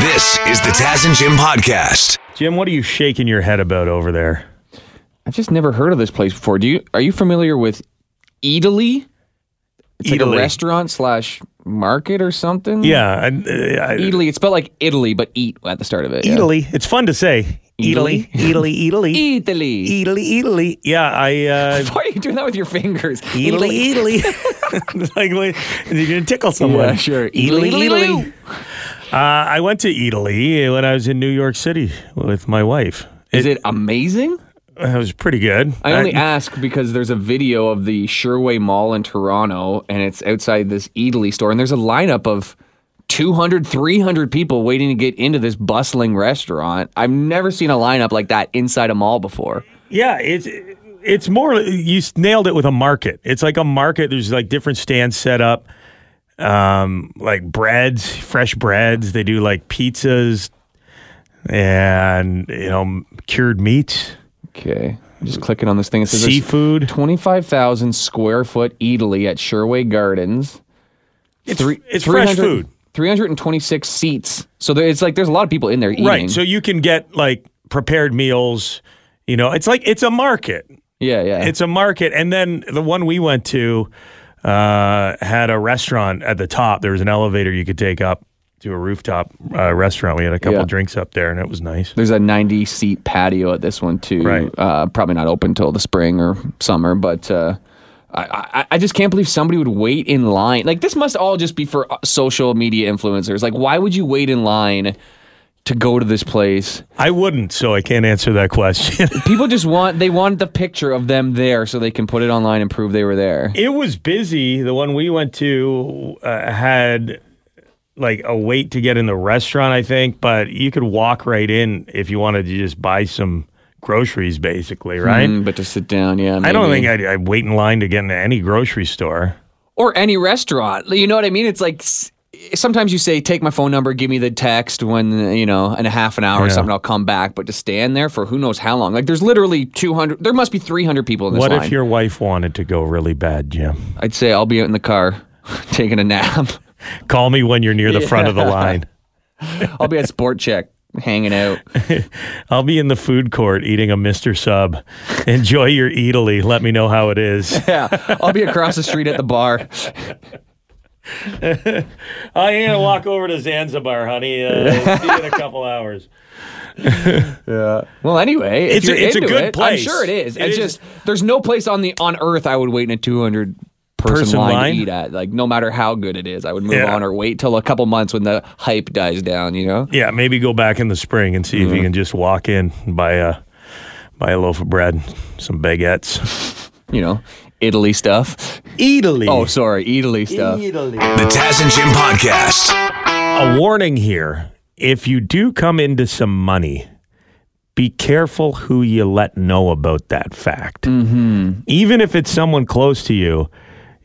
This is the Taz and Jim podcast. Jim, what are you shaking your head about over there? I've just never heard of this place before. Do you? Are you familiar with Eataly? It's like a restaurant slash market or something. Yeah, I, I, Eataly. It's spelled like Italy, but eat at the start of it. yeah. Eataly. It's fun to say. Eataly? Eataly, Eataly, Eataly. Eataly, Eataly. Yeah, I. Uh, Why are you doing that with your fingers? Eataly, Eataly. like, wait, you're gonna tickle someone. Yeah, sure. Eataly, Eataly, Eataly. Eataly. Uh, I went to Eataly when I was in New York City with my wife. Is it amazing? It was pretty good. I only ask because there's a video of the Sherway Mall in Toronto, and it's outside this Eataly store, and there's a lineup of 200, 300 people waiting to get into this bustling restaurant. I've never seen a lineup like that inside a mall before. Yeah, it's it's more you nailed it with a market. It's like a market. There's like different stands set up, um, like breads, fresh breads. They do like pizzas and you know cured meats, Okay. I'm just clicking on this thing. It says seafood. 25,000 square foot Eataly at Sherway Gardens. It's, Three- it's fresh food, 326 seats. So there, it's like there's a lot of people in there eating. right? So you can get like prepared meals. You know, it's like it's a market. yeah, yeah. It's a market, and then the one we went to uh, had a restaurant at the top. There was an elevator you could take up to a rooftop uh, restaurant. We had a couple Yeah. drinks up there, and it was nice. There's a 90 seat patio at this one too. Right. Uh, probably not open till the spring or summer, but uh, I, I, I just can't believe somebody would wait in line. Like this must all just be for uh, social media influencers. Like why would you wait in line to go to this place? I wouldn't, so I can't answer that question. People just want they want the picture of them there so they can put it online and prove they were there. it was busy. The one we went to uh, had like a wait to get in the restaurant, I think, but you could walk right in if you wanted to just buy some groceries, basically, right? Mm, but to sit down, yeah. I don't think I'd, I'd wait in line to get into any grocery store. or any restaurant. You know what I mean? It's like sometimes you say, "Take my phone number, give me the text when you know in a half an hour or Yeah. something. I'll come back." But to stand there for who knows how long? Like there's literally 200. There must be 300 people in this What line. if your wife wanted to go really bad, Jim? I'd say I'll be out in the car taking a nap. Call me when you're near the front of the line. I'll be at Sport Chek hanging out. I'll be in the food court eating a Mr. Sub. Enjoy your Eataly. Let me know how it is. Yeah, I'll be across the street at the bar. I'm gonna walk over to Zanzibar, honey. Uh, see you in a couple hours. yeah. Well, anyway, if It's a- you're it's a into good it, place. I'm sure it is. It it's is. just there's no place on the on earth I would wait in a 200 person, Person line, line? to eat at. Like no matter how good it is, I would move Yeah. on or wait till a couple months when the hype dies down. You know? Yeah, maybe go back in the spring and see if you can just walk in buy a buy a loaf of bread, some baguettes. You know, Italy stuff. Italy. Oh, sorry, Italy stuff. Italy. The Taz and Jim podcast. a warning here: if you do come into some money. Be careful who you let know about that fact. Mm-hmm. Even if it's someone close to you,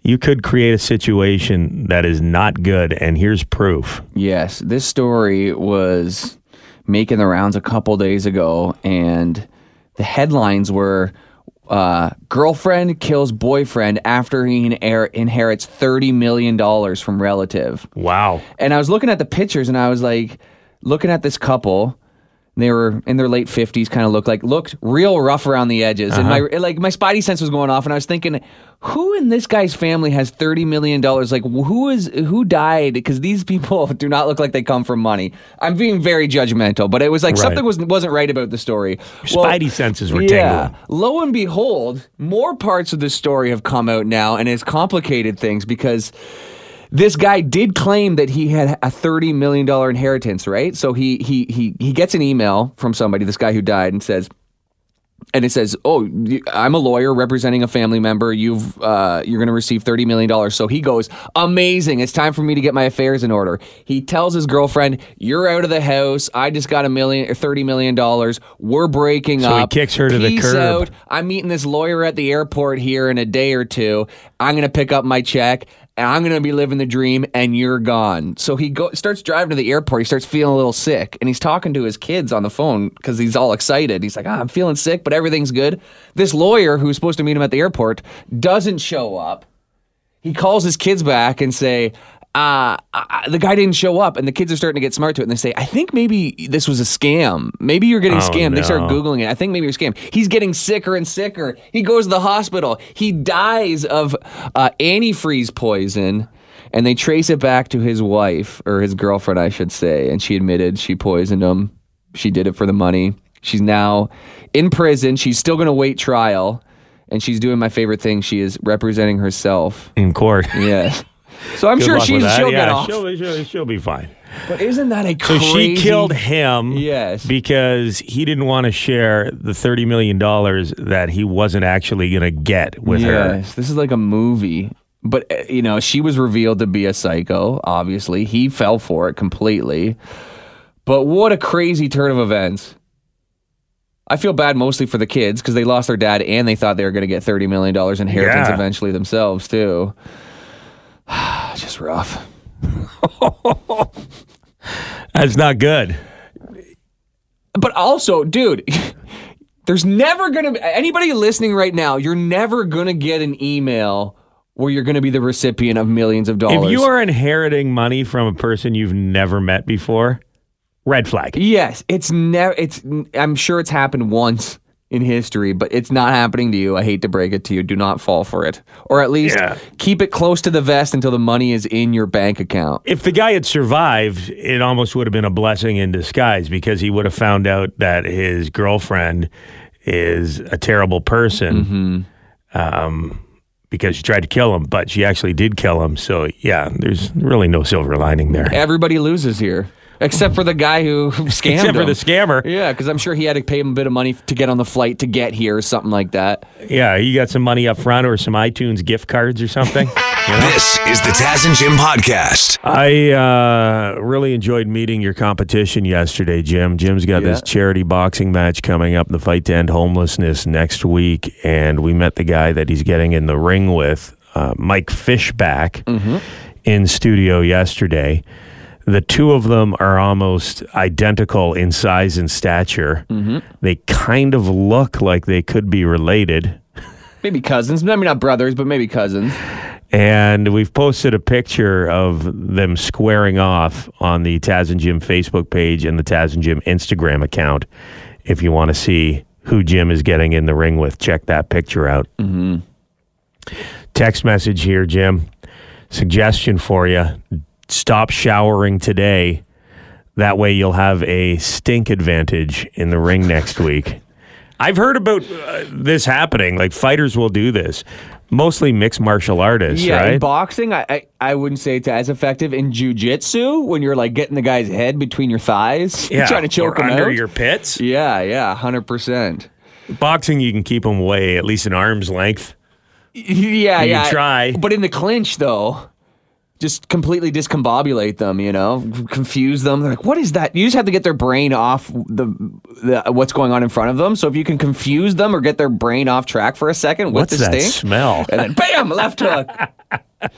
you could create a situation that is not good. And here's proof. Yes, this story was making the rounds a couple days ago, and the headlines were uh, "Girlfriend kills boyfriend after he inher- inherits thirty million dollars from relative." Wow. And I was looking at the pictures, and I was like, looking at this couple. They were in their late fifties, kind of looked like looked real rough around the edges, and my uh-huh. like my spidey sense was going off, and I was thinking, who in this guy's family has thirty million dollars? Like, who is who died? Because these people do not look like they come from money. I'm being very judgmental, but it was like Right. something was wasn't right about the story. Well, Spidey senses were yeah. tingling. Lo and behold, more parts of the story have come out now, and it's complicated things because this guy did claim that he had a thirty million dollar inheritance, right? So he he he he gets an email from somebody, this guy who died, and says. And it says, "Oh, I'm a lawyer representing a family member. You've uh, you're going to receive thirty million dollars." So he goes, "Amazing! It's time for me to get my affairs in order." He tells his girlfriend, "You're out of the house. I just got a million or thirty million dollars. We're breaking up. So he kicks her to the curb. out. I'm meeting this lawyer at the airport here in a day or two. I'm going to pick up my check and I'm going to be living the dream and you're gone. So he go, starts driving to the airport. He starts feeling a little sick and he's talking to his kids on the phone because he's all excited. He's like, ah, I'm feeling sick, but everything's good. This lawyer who's supposed to meet him at the airport doesn't show up. He calls his kids back and say, uh, uh, the guy didn't show up, and the kids are starting to get smart to it, and they say, "I think maybe this was a scam. Maybe you're getting Oh, scammed." They start googling it. I think maybe you're scammed. He's getting sicker and sicker. He goes to the hospital. He dies of uh, antifreeze poison. And they trace it back to his wife or his girlfriend, I should say. And she admitted she poisoned him. She did it for the money. She's now in prison. She's still going to wait trial. And she's doing my favorite thing. She is representing herself. in court. Yes. So I'm Good sure luck she's, with that. she'll yeah, get off. She'll, she'll, she'll be fine. But isn't that a So crazy? she killed him Yes. because he didn't want to share the $30 million that he wasn't actually going to get with her. Yes, this is like a movie. But uh, you know, she was revealed to be a psycho. Obviously, he fell for it completely. But what a crazy turn of events! I feel bad mostly for the kids because they lost their dad and they thought they were going to get thirty million dollars inheritance Yeah. eventually themselves too. Just rough. That's not good. But also, dude, there's never going to anybody listening right now. You're never going to get an email where you're going to be the recipient of millions of dollars. If you are inheriting money from a person you've never met before, red flag. Yes, it's never. It's. I'm sure it's happened once in history, but it's not happening to you. I hate to break it to you. Do not fall for it, or at least Yeah. keep it close to the vest until the money is in your bank account. If the guy had survived, it almost would have been a blessing in disguise because he would have found out that his girlfriend is a terrible person. Um, because she tried to kill him, but she actually did kill him. So yeah, there's really no silver lining there, Everybody loses here, except for the guy who scammed except for him. the scammer. yeah, because I'm sure he had to pay him a bit of money to get on the flight to get here, or something like that. Yeah, you got some money up front or some iTunes gift cards or something. you know? This is the Taz and Jim podcast. I uh, really enjoyed meeting your competition yesterday, Jim. Jim's got this charity boxing match coming up, the fight to end homelessness next week, and we met the guy that he's getting in the ring with, uh, Mike Fishback, in studio yesterday. The two of them are almost identical in size and stature. They kind of look like they could be related. Maybe cousins, maybe not brothers, but maybe cousins. And we've posted a picture of them squaring off on the Taz and Jim Facebook page and the Taz and Jim Instagram account. If you want to see who Jim is getting in the ring with, check that picture out. Mm-hmm. Text message here, Jim. Suggestion for you stop showering today. That way you'll have a stink advantage in the ring next week. I've heard about uh, this happening. Like fighters will do this. Mostly mixed martial artists, Yeah, in boxing, I, I I wouldn't say it's as effective. In jujitsu, when you're like getting the guy's head between your thighs, yeah, trying to choke him under out. your pits. yeah, yeah, hundred percent. Boxing, you can keep them away at least an arm's length. Yeah, You yeah. try. But in the clinch, though, just completely discombobulate them. You know, confuse them. They're like, "What is that?" You just have to get their brain off the, the what's going on in front of them. So if you can confuse them or get their brain off track for a second with What's the that stink, smell? and then bam, left hook.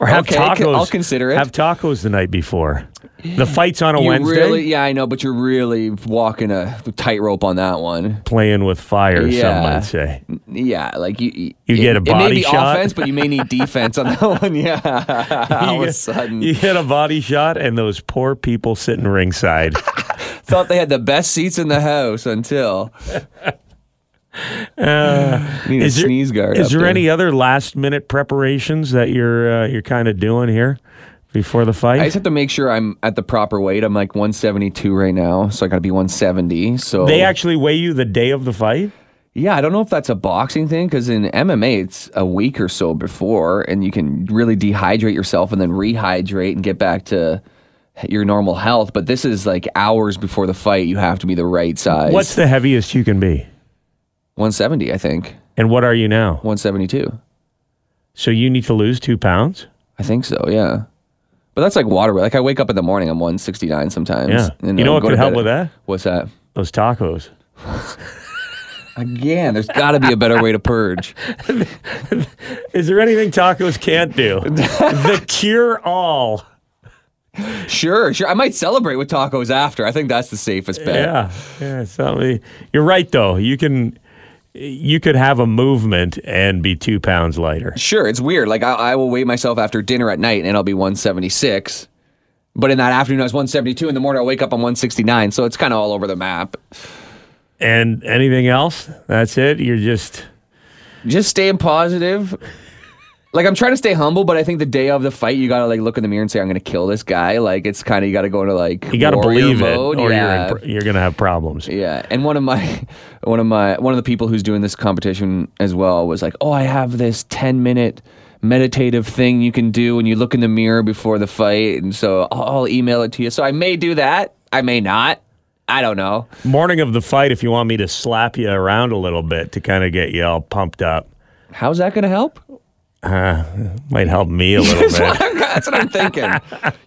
Or have Okay, tacos. I'll consider it. Have tacos the night before. The fight's on a You Wednesday. really, yeah, I know, but you're really walking a tightrope on that one. Playing with fire, some might say. Yeah, like you, you, You get a It may body be shot? offense, but you may need defense on that one. Yeah, all of a sudden, you get a body shot, and those poor people sitting ringside. thought they had the best seats in the house until need a is there, sneeze guard. is there there. any other last minute preparations that you're uh, you're kind of doing here before the fight? I just have to make sure I'm at the proper weight. I'm like 172 right now, so I got to be 170. So they actually weigh you the day of the fight. Yeah, I don't know if that's a boxing thing because in MMA it's a week or so before, and you can really dehydrate yourself and then rehydrate and get back to your normal health. But this is like hours before the fight. You have to be the right size. What's the heaviest you can be? 170? I think And what are you now? 172. So you need to lose two pounds? I think so. Yeah. But that's like water. Like I wake up in the morning, I'm 169 sometimes. Yeah. and You know I'll what could to help with that? What's that? Those tacos. Again, there's got to be a better way to purge. Is there anything tacos can't do? the cure all. Sure, sure. I might celebrate with tacos after. I think that's the safest bet. Yeah. Yeah. So you're right though. You can you could have a movement and be two pounds lighter. Sure, it's weird. Like I, I will weigh myself after dinner at night and I'll be 176. But in that afternoon, I was 172. In the morning, I'll wake up on 169. So it's kind of all over the map. And anything else? That's it. You're just Just staying positive. Like I'm trying to stay humble, but I think the day of the fight, you gotta like look in the mirror and say, "I'm gonna kill this guy." Like it's kind of you gotta go into like you got to believe mode. it, or yeah. you're in, you're gonna have problems. Yeah, and one of my one of my one of the people who's doing this competition as well was like, "Oh, I have this 10 minute meditative thing you can do when you look in the mirror before the fight." And so I'll, I'll email it to you. So I may do that. I may not. I don't know. Morning of the fight, if you want me to slap you around a little bit to kind of get you all pumped up, How's that going to help? Might help me a little That's bit. what, I'm, that's what I'm thinking.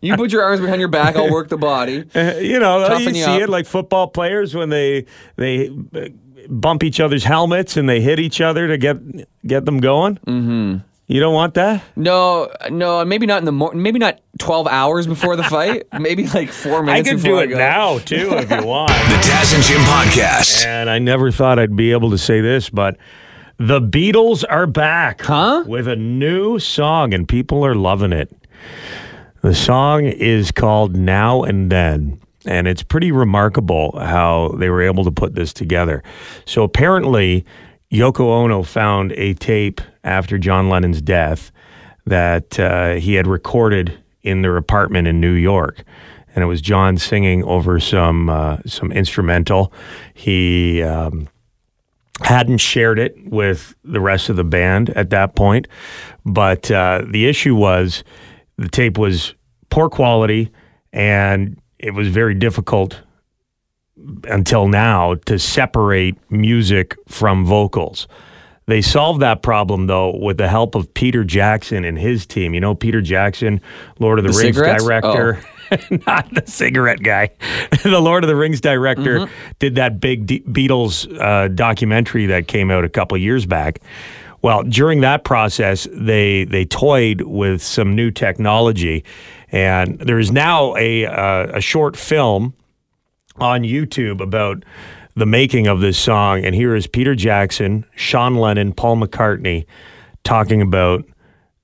You put your arms behind your back. I'll work the body. you know, Toughen you you see up. it like football players when they they uh, bump each other's helmets and they hit each other to get get them going. Mm-hmm. You don't want that. No, no, maybe not in the morning. Maybe not 12 hours before the fight. maybe like four minutes. I minutes. can before do it go. now too if you want. The Taz and Jim Podcast. And I never thought I'd be able to say this, but the Beatles are back, Huh? With a new song, and people are loving it. The song is called Now and Then, and it's pretty remarkable how they were able to put this together. So apparently, Yoko Ono found a tape after John Lennon's death that uh, he had recorded in their apartment in New York. And it was John singing over some uh, some instrumental. He um, hadn't shared it with the rest of the band at that point. But uh, the issue was the tape was poor quality and it was very difficult until now to separate music from vocals. They solved that problem though with the help of Peter Jackson and his team. You know Peter Jackson, Lord of the, The Rings cigarettes? director. Not the cigarette guy. the Lord of the Rings director Mm-hmm. did that big D- Beatles uh, documentary that came out a couple years back. Well, during that process, they they toyed with some new technology, and there is now a uh, a short film on YouTube about the making of this song. And here is Peter Jackson, Sean Lennon, Paul McCartney talking about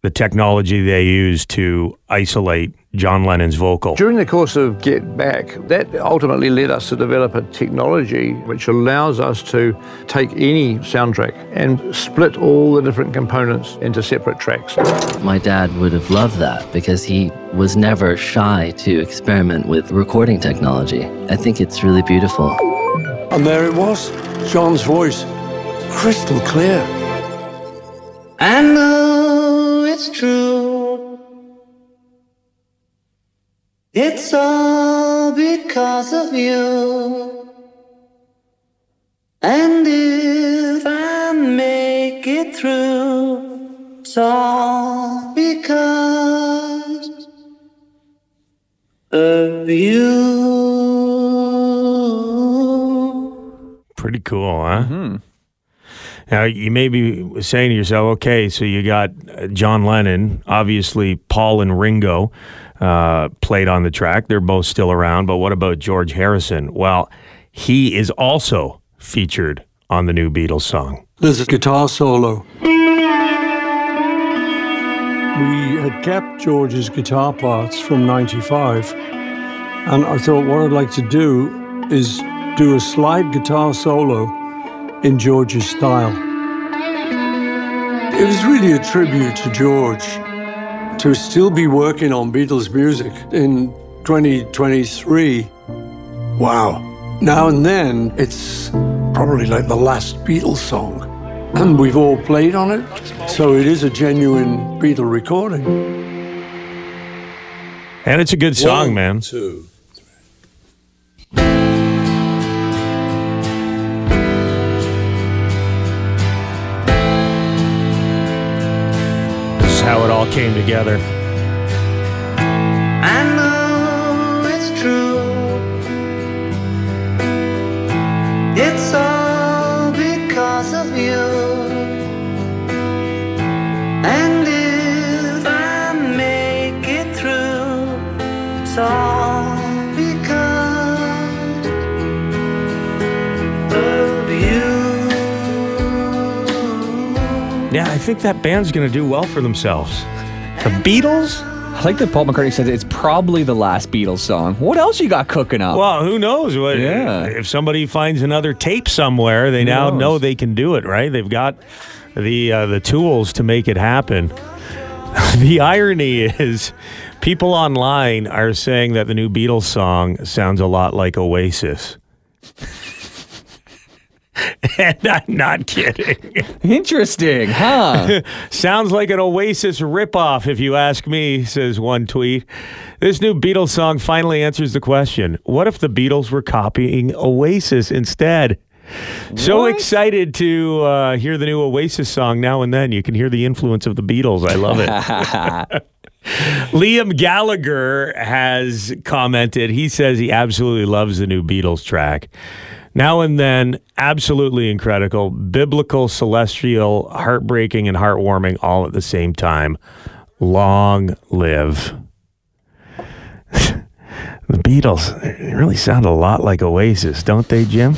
the technology they used to isolate John Lennon's vocal. During the course of Get Back, that ultimately led us to develop a technology which allows us to take any soundtrack and split all the different components into separate tracks. My dad would have loved that because he was never shy to experiment with recording technology. I think it's really beautiful. And there it was, John's voice, crystal clear. I know it's true. It's all because of you. And if I make it through, it's all because of you. Pretty cool, huh? Mm-hmm. Now, you may be saying to yourself, okay, so you got uh, John Lennon, obviously Paul and Ringo uh, played on the track. They're both still around, but what about George Harrison? Well, he is also featured on the new Beatles song. This is guitar solo. We had kept George's guitar parts from 95, and I thought what I'd like to do is do a slide guitar solo in George's style. It was really a tribute to George to still be working on Beatles music in 2023. Wow. Now and then, it's probably like the last Beatles song. And we've all played on it, so it is a genuine Beatle recording. And it's a good song, man. Two. All came together. I know it's true. It's all because of you. And if I make it through, it's all because of you. Yeah, I think that band's going to do well for themselves? Beatles? I like that Paul McCartney said it's probably the last Beatles song. What else you got cooking up? Well, who knows? What, Yeah. If somebody finds another tape somewhere, they now knows? know they can do it, right? They've got the uh, the tools to make it happen. the irony is, people online are saying that the new Beatles song sounds a lot like Oasis. and I'm not kidding. Interesting, huh? Sounds like an Oasis ripoff, if you ask me, says one tweet. This new Beatles song finally answers the question what if the Beatles were copying Oasis instead? So What? excited to uh, hear the new Oasis song now and then. You can hear the influence of the Beatles. I love it. Liam Gallagher has commented. He says he absolutely loves the new Beatles track. Now and then, absolutely incredible, biblical, celestial, heartbreaking, and heartwarming all at the same time. Long live. the Beatles really sound a lot like Oasis, don't they, Jim?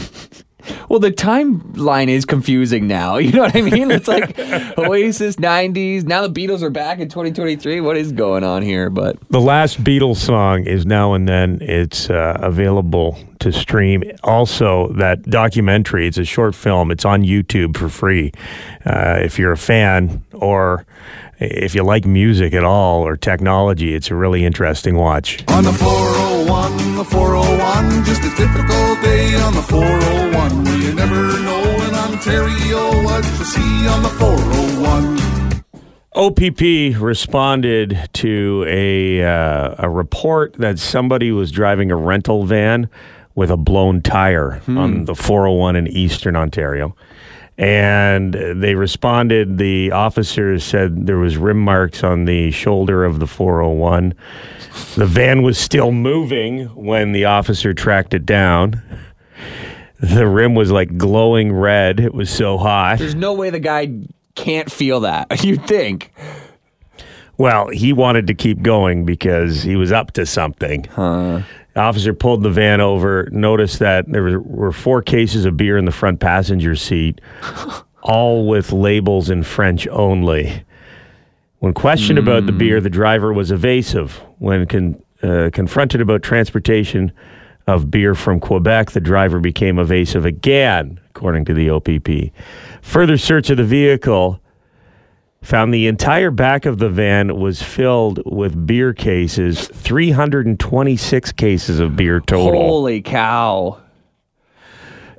Well, the timeline is confusing now. You know what I mean? It's like Oasis, 90s. Now the Beatles are back in 2023. What is going on here? But The last Beatles song is now and then. It's uh, available to stream. Also, that documentary, it's a short film. It's on YouTube for free. Uh, if you're a fan or if you like music at all or technology, it's a really interesting watch. On the 401, the 401, just a typical day on the 401. You never know in Ontario what you see on the 401. OPP responded to a uh, a report that somebody was driving a rental van with a blown tire on the 401 in Eastern Ontario. And they responded. The officers said there was rim marks on the shoulder of the 401. The van was still moving when the officer tracked it down. The rim was like glowing red. It was so hot. there's no way the guy can't feel that. You'd think. Well, he wanted to keep going because he was up to something. The officer pulled the van over, noticed that there were, four cases of beer in the front passenger seat, all with labels in French only. When questioned about the beer, the driver was evasive. When con, uh, confronted about transportation of beer from Quebec, the driver became evasive again, according to the OPP. Further search of the vehicle found the entire back of the van was filled with beer cases 326 cases of beer total Holy cow.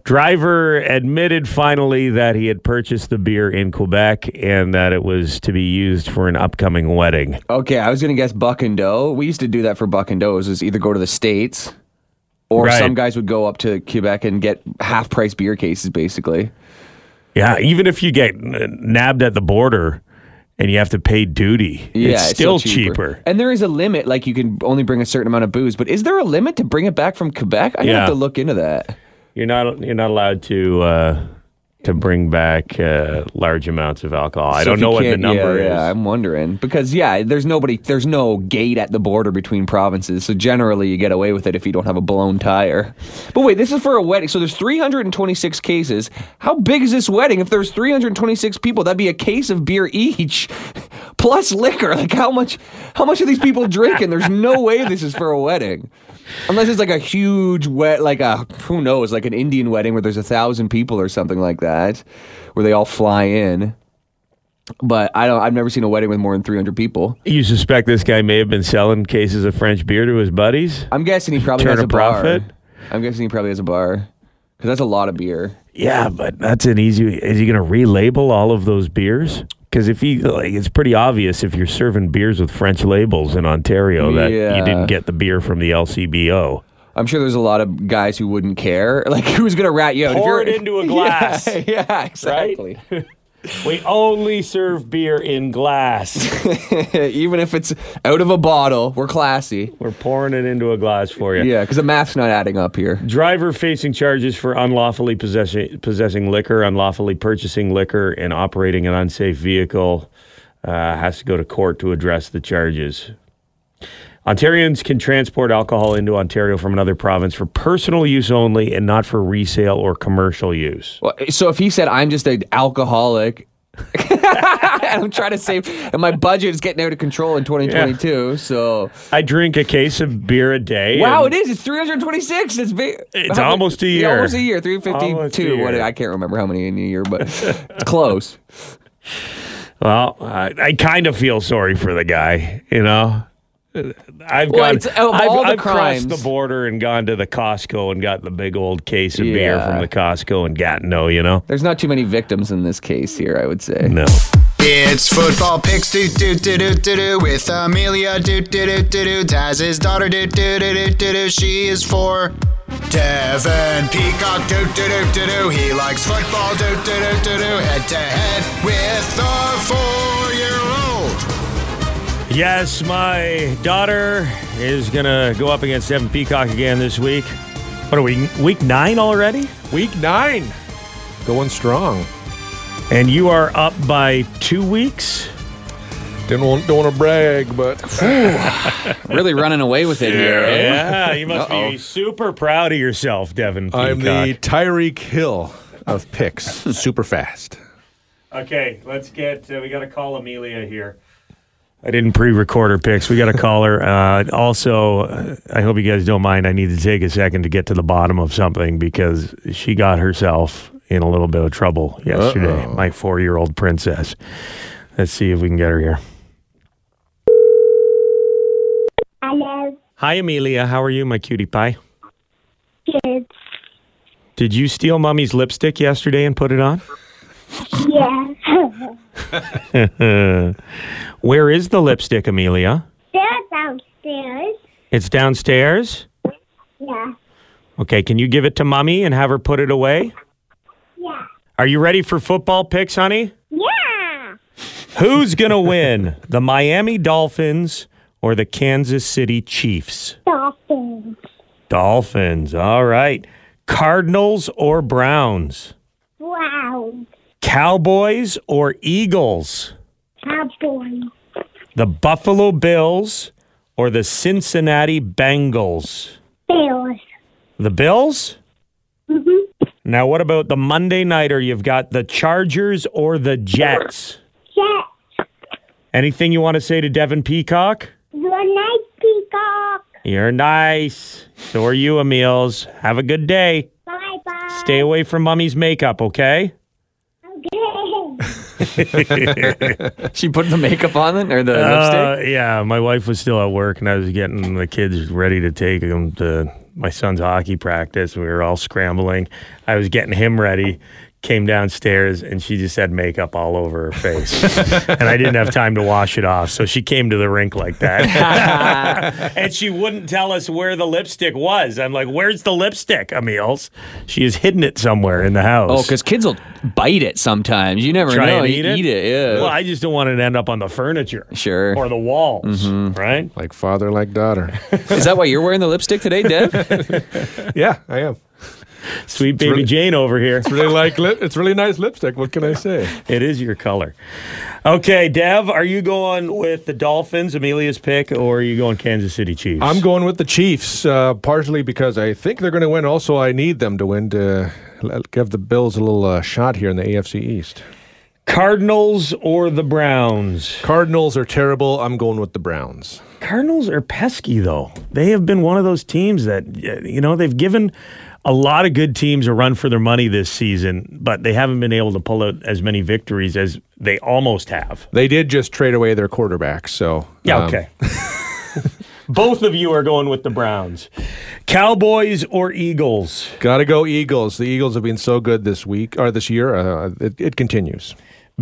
driver admitted finally that he had purchased the beer in quebec and that it was to be used for an upcoming wedding Okay, I was gonna guess Buck and Doe. We used to do that for Buck and Doe's. Is either go to the states, or Right. some guys would go up to Quebec and get half price beer cases, basically. yeah even if you get nabbed at the border and you have to pay duty Yeah, it's still cheaper. And there is a limit, like you can only bring a certain amount of booze. But is there a limit to bring it back from Quebec? I Yeah. have to look into that. you're not you're not allowed to uh, to bring back uh, large amounts of alcohol i don't know what the number yeah, is Yeah, I'm wondering because yeah, there's nobody, there's no gate at the border between provinces, so generally you get away with it if you don't have a blown tire. But wait, this is for a wedding, so there's 326 cases. How big is this wedding? If there's 326 people, that'd be a case of beer each, plus liquor. Like how much? How much are these people drinking? There's no way this is for a wedding. Unless it's like a huge wet, like a who knows, like an Indian wedding where there's a thousand people or something like that, where they all fly in. But I don't. I've never seen a wedding with more than 300 people. You suspect this guy may have been selling cases of French beer to his buddies? I'm guessing he probably Turn has a a bar. profit? I'm guessing he probably has a bar because that's a lot of beer. Yeah, but that's an easy. Is he going to relabel all of those beers? Because if he, like, it's pretty obvious if you're serving beers with French labels in Ontario that Yeah. you didn't get the beer from the LCBO. I'm sure there's a lot of guys who wouldn't care. Like who's gonna rat you out? If Pour you're- it into a glass. Yeah, yeah exactly. We only serve beer in glass. Even if it's out of a bottle, we're classy. We're pouring it into a glass for you. Yeah, because the math's not adding up here. Driver facing charges for unlawfully possessing, possessing liquor, unlawfully purchasing liquor, and operating an unsafe vehicle uh, has to go to court to address the charges. Ontarians can transport alcohol into Ontario from another province for personal use only and not for resale or commercial use. Well, so if he said I'm just an alcoholic and I'm trying to save, and my budget is getting out of control in 2022. So I drink a case of beer a day. wow, it is. It's 326. It's big. It's how many- almost a year. almost a year. 352. What. I can't remember how many in a year, but it's close. Well, I, I kind of feel sorry for the guy, you know. I've Well, gone. it's- of I've, all the I've crossed the border and gone to the Costco and got the big old case of beer from the Costco in Gatineau. You know, There's not too many victims in this case here, I would say. no. It's football picks do do do do do do with Amelia do do do do do Taz's daughter do do do do do do she is four. Devin Peacock do do do do do he likes football do do do do do head to head with the four year old. Yes, my daughter is gonna go up against Devin Peacock again this week. What are we? Week nine already, Week nine. Going strong. and you are up by two weeks. Didn't want, don't want to brag, but Really running away with it here. eh? Yeah, you must Uh-oh. be super proud of yourself, Devin Peacock. I'm the Tyreek Hill of picks. Super fast. Okay, let's get. Uh, we got to call Amelia here. I didn't pre-record her picks. We got to call her. Uh, also, uh, I hope you guys don't mind. I need to take a second to get to the bottom of something because she got herself in a little bit of trouble yesterday. Uh-oh. My four-year-old princess. Let's see if we can get her here. Hello, Hi, Amelia. How are you, my cutie pie? kids. Did you steal mommy's lipstick yesterday and put it on? Yeah. Where is the lipstick, Amelia? They're downstairs. It's downstairs. Yeah. Okay, can you give it to mommy and have her put it away? Yeah. Are you ready for football picks, honey? Yeah. Who's going to win, the Miami Dolphins or the Kansas City Chiefs? Dolphins. Dolphins, all right. Cardinals or Browns? Cowboys or Eagles? Cowboys. The Buffalo Bills or the Cincinnati Bengals? Bills. The Bills? Mm-hmm. Now, what about the Monday nighter? You've got the Chargers or the Jets? Jets. Anything you want to say to Devin Peacock? You're nice, peacock. You're nice. So are you, Emils. Have a good day. Bye bye. Stay away from mommy's makeup, okay? She put the makeup on it or the Uh, lipstick? yeah, my wife was still at work, and I was getting the kids ready to take them to my son's hockey practice. We were all scrambling. I was getting him ready. Came downstairs and she just had makeup all over her face, and I didn't have time to wash it off. So she came to the rink like that, and she wouldn't tell us where the lipstick was. I'm like, "Where's the lipstick, Emils?" She has hidden it somewhere in the house. Oh, because kids will bite it sometimes. You never Try know. and You eat it? Eat it, yeah. Well, I just don't want it to end up on the furniture sure. or the walls, mm-hmm. right? Like father, like daughter. Is that why you're wearing the lipstick today, Dev? yeah, I am. Sweet baby really- Jane over here. It's really like lip. It's really nice lipstick. What can I say? It is your color. Okay, Dev, are you going with the Dolphins, Amelia's pick, or are you going Kansas City Chiefs? I'm going with the Chiefs, uh, partially because I think they're going to win. Also, I need them to win to give the Bills a little uh, shot here in the AFC East. Cardinals or the Browns? Cardinals are terrible. I'm going with the Browns. Cardinals are pesky, though. They have been one of those teams that, you know, they've given a lot of good teams are run for their money this season, but they haven't been able to pull out as many victories as they almost have. They did just trade away their quarterback, so Yeah, um, okay. Both of you are going with the Browns. Cowboys or Eagles? Gotta go Eagles. The Eagles have been so good this week or this year. Uh, it, it continues.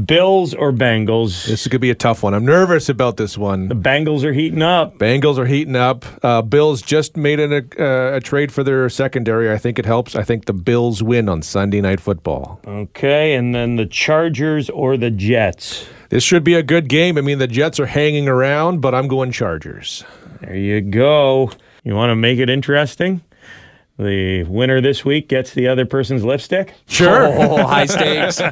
Bills or Bengals? This is gonna be a tough one. I'm nervous about this one. The. Bengals are heating up. Bengals are heating up. Uh, Bills just made an, uh, a trade for their secondary. I think it helps. I think the Bills win on Sunday Night Football. Okay, and then the Chargers or the Jets? This should be a good game. I mean, the Jets are hanging around, but I'm going Chargers. There you go. You want to make it interesting? The winner this week gets the other person's lipstick? Sure. oh, high stakes.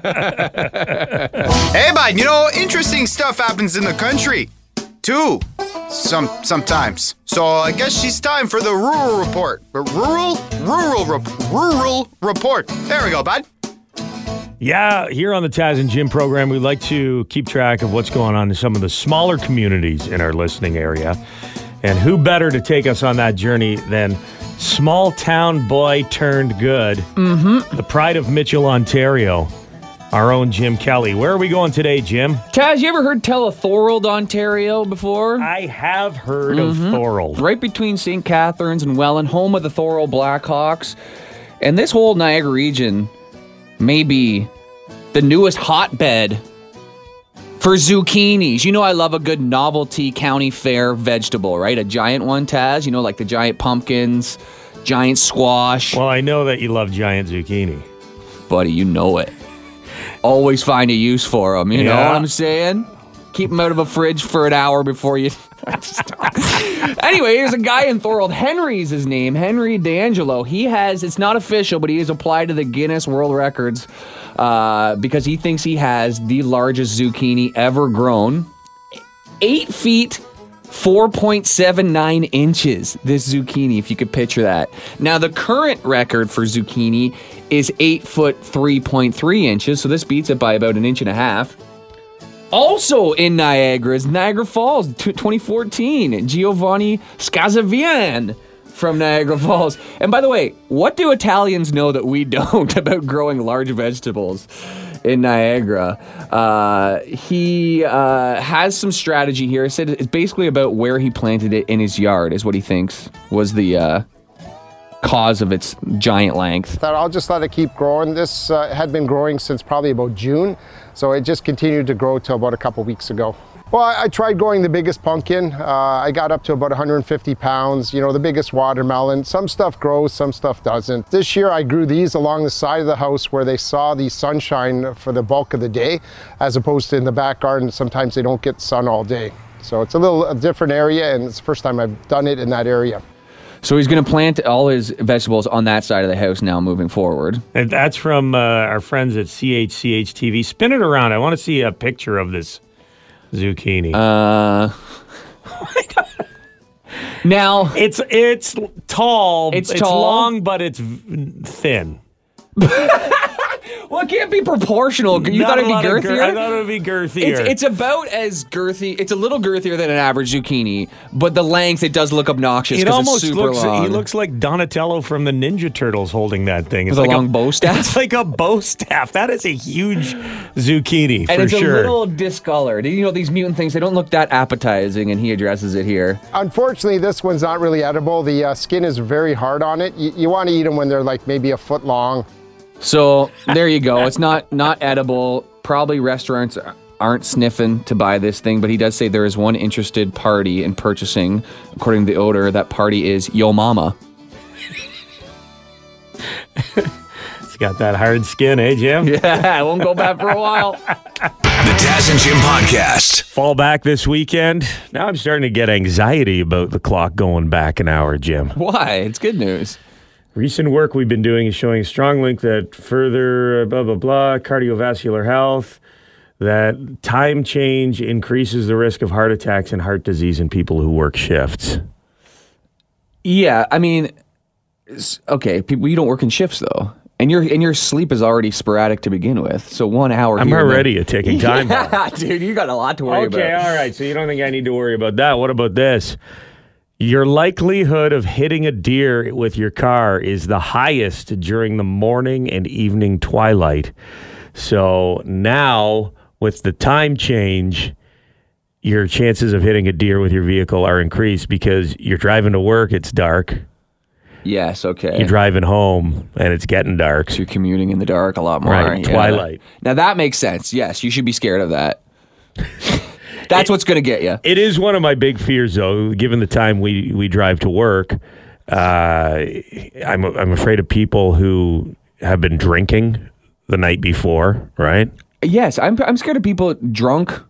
Hey, bud, you know, interesting stuff happens in the country, too. Some sometimes. So I guess she's time for the rural report. The rural, rural, rep- rural report. There we go, bud. Yeah, here on the Taz and Jim program, we like to keep track of what's going on in some of the smaller communities in our listening area. And who better to take us on that journey than small town boy turned good, mm-hmm. the pride of Mitchell, Ontario, our own Jim Kelly. Where are we going today, Jim? Taz, you ever heard tell of Thorold, Ontario before? I have heard of Thorold. right between St. Catharines and Welland, home of the Thorold Blackhawks. And this whole Niagara region may be the newest hotbed for zucchinis. You know, I love a good novelty county fair vegetable, right? A giant one, Taz. You know, like the giant pumpkins, giant squash. Well, I know that you love giant zucchini. Buddy, you know it. Always find a use for them. You know what I'm saying? Keep them out of a fridge for an hour before you. anyway, here's a guy in Thorold. Henry's his name. Henry D'Angelo. He has, it's not official, but he has applied to the Guinness World Records uh, because he thinks he has the largest zucchini ever grown. Eight feet 4.79 inches, this zucchini, if you could picture that. Now, the current record for zucchini is 8 foot 3.3 inches, so this beats it by about an inch and a half. Also in Niagara is Niagara Falls, t- 2014, Giovanni Scazavian from Niagara Falls. And by the way, what do Italians know that we don't about growing large vegetables? in Niagara. Uh, he uh, has some strategy here. He said it's basically about where he planted it in his yard, is what he thinks was the uh, cause of its giant length. Thought I'll just let it keep growing. This uh, had been growing since probably about June, so it just continued to grow till about a couple weeks ago. Well, I, tried growing the biggest pumpkin. Uh, I got up to about 150 pounds, you know, the biggest watermelon. Some stuff grows, some stuff doesn't. This year I grew these along the side of the house where they saw the sunshine for the bulk of the day, as opposed to in the back garden, sometimes they don't get sun all day. So it's a little a different area, and it's the first time I've done it in that area. So he's going to plant all his vegetables on that side of the house now moving forward. And that's from uh, our friends at CHCH TV. Spin it around. I want to see a picture of this zucchini. Uh, now it's it's tall. It's tall. long, but it's v- thin. Well, it can't be proportional. You Not thought it'd be lot of gir- girthier? I thought it would be girthier. It's, it's about as girthy. It's a little girthier than an average zucchini, but the length it does look obnoxious. It almost it's super looks. long. He looks like Donatello from the Ninja Turtles holding that thing. It's With a like long bow staff? It's like a bow staff. That is a huge zucchini and for it's sure. a little discolored. You know these mutant things; they don't look that appetizing, and he addresses it here. Unfortunately, this one's not really edible. The uh, skin is very hard on it. You, you want to eat them when they're like maybe a foot long. So there you go. It's not not edible. Probably restaurants aren't sniffing to buy this thing, but he does say there is one interested party in purchasing. According to the odor, that party is Yo Mama. it's got that hard skin, eh, Jim? Yeah, I won't go back for a while. The Taz and Jim Podcast. Fall back this weekend. Now I'm starting to get anxiety about the clock going back an hour, Jim. Why? It's good news. Recent work we've been doing is showing a strong link that further uh, blah blah blah cardiovascular health that time change increases the risk of heart attacks and heart disease in people who work shifts. Yeah, I mean, okay, people, you don't work in shifts though, and your and your sleep is already sporadic to begin with. So one hour. I'm already there- a ticking time bomb. Yeah, dude, you got a lot to worry Okay, about. Okay, all right. So you don't think I need to worry about that? What about this? Your likelihood of hitting a deer with your car is the highest during the morning and evening twilight. So now, with the time change, your chances of hitting a deer with your vehicle are increased because you're driving to work, it's dark. Yes, okay. You're driving home, and it's getting dark. So you're commuting in the dark a lot more. Right, yeah. twilight. Now that makes sense. Yes, you should be scared of that. That's what's going to get you. It is one of my big fears, though. Given the time we we drive to work, uh, I'm I'm afraid of people who have been drinking the night before. Right? Yes, I'm I'm scared of people drunk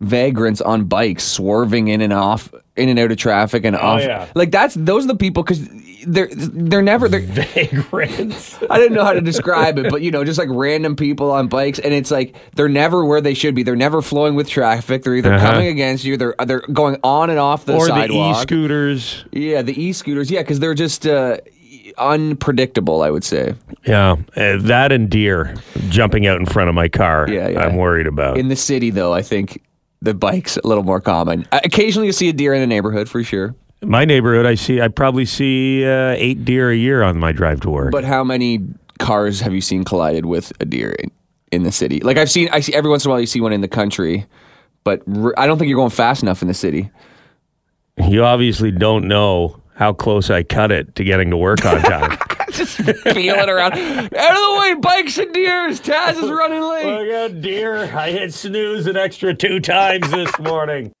vagrants on bikes swerving in and off in and out of traffic and off. Oh, yeah. Like that's those are the people cuz they're they're never they're vagrants. I didn't know how to describe it, but you know, just like random people on bikes and it's like they're never where they should be. They're never flowing with traffic. They're either Uh-huh. coming against you, they're they're going on and off the or sidewalk. the e-scooters. Yeah, the e-scooters. Yeah, because they're just uh, unpredictable. I would say Yeah, uh, that and deer jumping out in front of my car. Yeah, yeah. I'm worried about. in the city, though, I think the bike's a little more common. Uh, Occasionally, you see a deer in the neighborhood for sure. my neighborhood, I see. I probably see uh, eight deer a year on my drive to work. But how many cars have you seen collided with a deer in, in the city? Like I've seen, I see every once in a while you see one in the country, but I don't think you're going fast enough in the city. you obviously don't know how close I cut it to getting to work on time. Just feeling around. Out of the way, bikes and deers. Taz is running late. Oh Look at deer. I hit snooze an extra two times this morning.